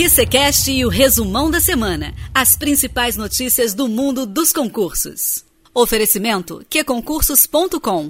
QCCast e o resumão da semana. As principais notícias do mundo dos concursos. Oferecimento qconcursos.com.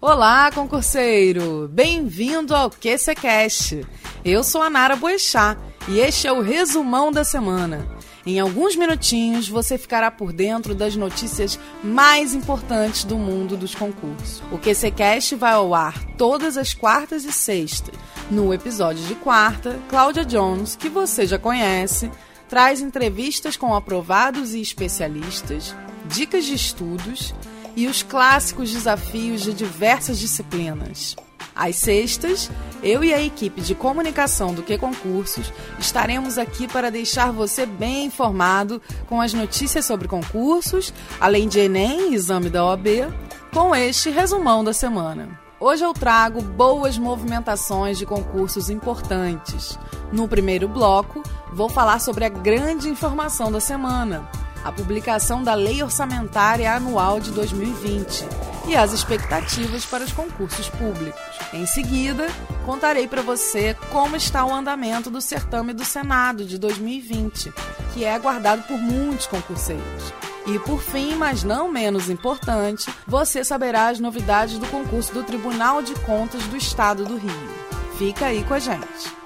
Olá, concurseiro! Bem-vindo ao QCCast. Eu sou a Nara Boechat e este é o resumão da semana. Em alguns minutinhos você ficará por dentro das notícias mais importantes do mundo dos concursos. O QCCast vai ao ar todas as quartas e sextas. No episódio de quarta, Cláudia Jones, que você já conhece, traz entrevistas com aprovados e especialistas, dicas de estudos e os clássicos desafios de diversas disciplinas. Às sextas, eu e a equipe de comunicação do Que Concursos estaremos aqui para deixar você bem informado com as notícias sobre concursos, além de Enem e exame da OAB, com este resumão da semana. Hoje eu trago boas movimentações de concursos importantes. No primeiro bloco, vou falar sobre a grande informação da semana a publicação da Lei Orçamentária Anual de 2020 e as expectativas para os concursos públicos. Em seguida, contarei para você como está o andamento do certame do Senado de 2020, que é aguardado por muitos concurseiros. E por fim, mas não menos importante, você saberá as novidades do concurso do Tribunal de Contas do Estado do Rio. Fica aí com a gente.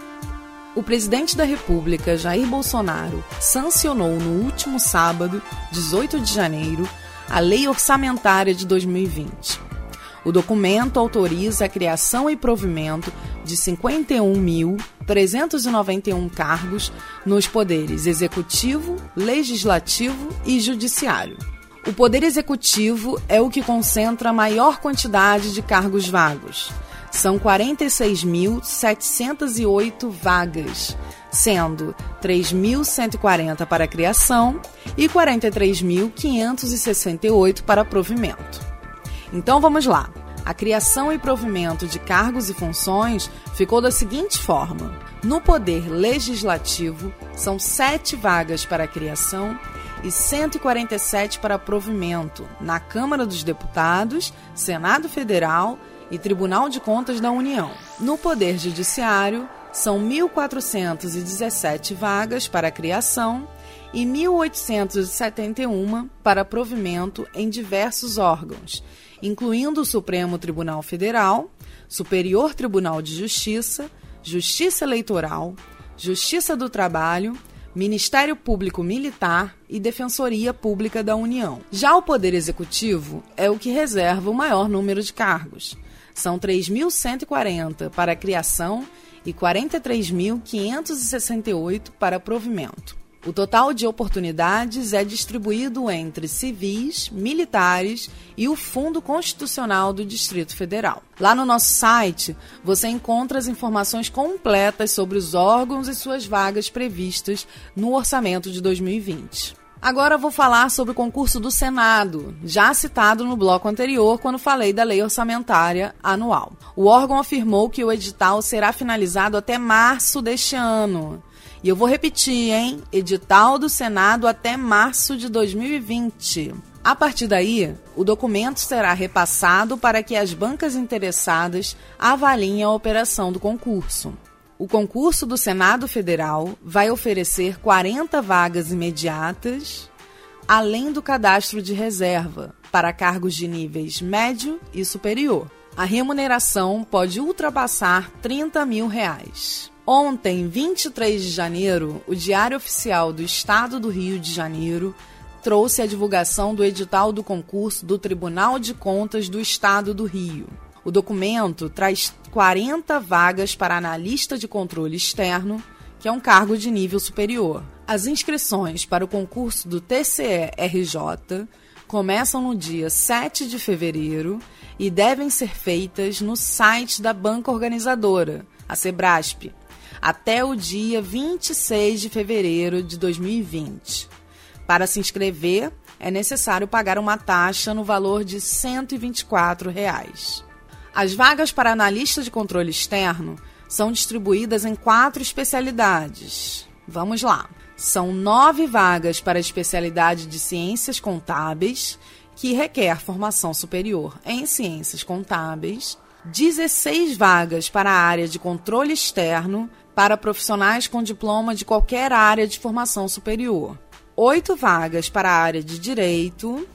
O presidente da República, Jair Bolsonaro, sancionou no último sábado, 18 de janeiro, a Lei Orçamentária de 2020. O documento autoriza a criação e provimento de 51.391 cargos nos poderes executivo, legislativo e judiciário. O poder executivo é o que concentra a maior quantidade de cargos vagos, são 46.708 vagas, sendo 3.140 para criação e 43.568 para provimento. Então vamos lá. A criação e provimento de cargos e funções ficou da seguinte forma: no Poder Legislativo, são sete vagas para criação e 147 para provimento na Câmara dos Deputados, Senado Federal e Tribunal de Contas da União. No Poder Judiciário, são 1.417 vagas para criação e 1.871 para provimento em diversos órgãos, incluindo o Supremo Tribunal Federal, Superior Tribunal de Justiça, Justiça Eleitoral, Justiça do Trabalho, Ministério Público Militar e Defensoria Pública da União. Já o Poder Executivo é o que reserva o maior número de cargos. São 3.140 para criação e 43.568 para provimento. O total de oportunidades é distribuído entre civis, militares e o Fundo Constitucional do Distrito Federal. Lá no nosso site, você encontra as informações completas sobre os órgãos e suas vagas previstas no orçamento de 2020. Agora vou falar sobre o concurso do Senado, já citado no bloco anterior quando falei da lei orçamentária anual. O órgão afirmou que o edital será finalizado até março deste ano. E eu vou repetir, hein? Edital do Senado até março de 2020. A partir daí, o documento será repassado para que as bancas interessadas avaliem a operação do concurso. O concurso do Senado Federal vai oferecer 40 vagas imediatas, além do cadastro de reserva, para cargos de níveis médio e superior. A remuneração pode ultrapassar 30 mil reais. Ontem, 23 de janeiro, o Diário Oficial do Estado do Rio de Janeiro trouxe a divulgação do edital do concurso do Tribunal de Contas do Estado do Rio. O documento traz 40 vagas para analista de controle externo, que é um cargo de nível superior. As inscrições para o concurso do TCE-RJ começam no dia 7 de fevereiro e devem ser feitas no site da banca organizadora, a Sebrasp, até o dia 26 de fevereiro de 2020. Para se inscrever, é necessário pagar uma taxa no valor de 124 reais. As vagas para analista de controle externo são distribuídas em quatro especialidades. Vamos lá. São nove vagas para a especialidade de ciências contábeis, que requer formação superior em ciências contábeis. 16 vagas para a área de controle externo para profissionais com diploma de qualquer área de formação superior, 8 vagas para a área de direito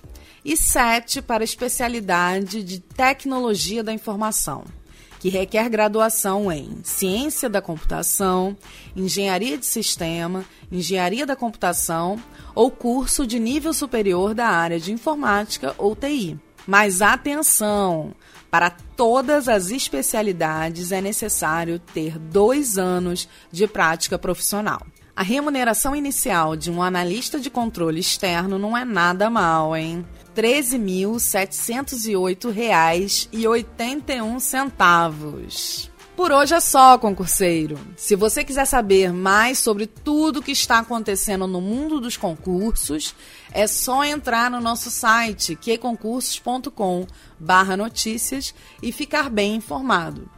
e 7 para a especialidade de tecnologia da informação que requer graduação em Ciência da Computação, Engenharia de Sistema, Engenharia da Computação ou curso de nível superior da área de Informática ou TI. Mas atenção! Para todas as especialidades é necessário ter dois anos de prática profissional. A remuneração inicial de um analista de controle externo não é nada mal, hein? R$ 13.708,81. Por hoje é só, concurseiro. Se você quiser saber mais sobre tudo que está acontecendo no mundo dos concursos, é só entrar no nosso site queconcursos.com/notícias e ficar bem informado.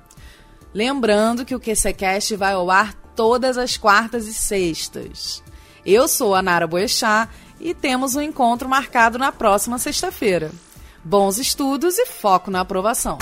Lembrando que o QCcast vai ao ar todas as quartas e sextas. Eu sou a Nara Boechat e temos um encontro marcado na próxima sexta-feira. Bons estudos e foco na aprovação!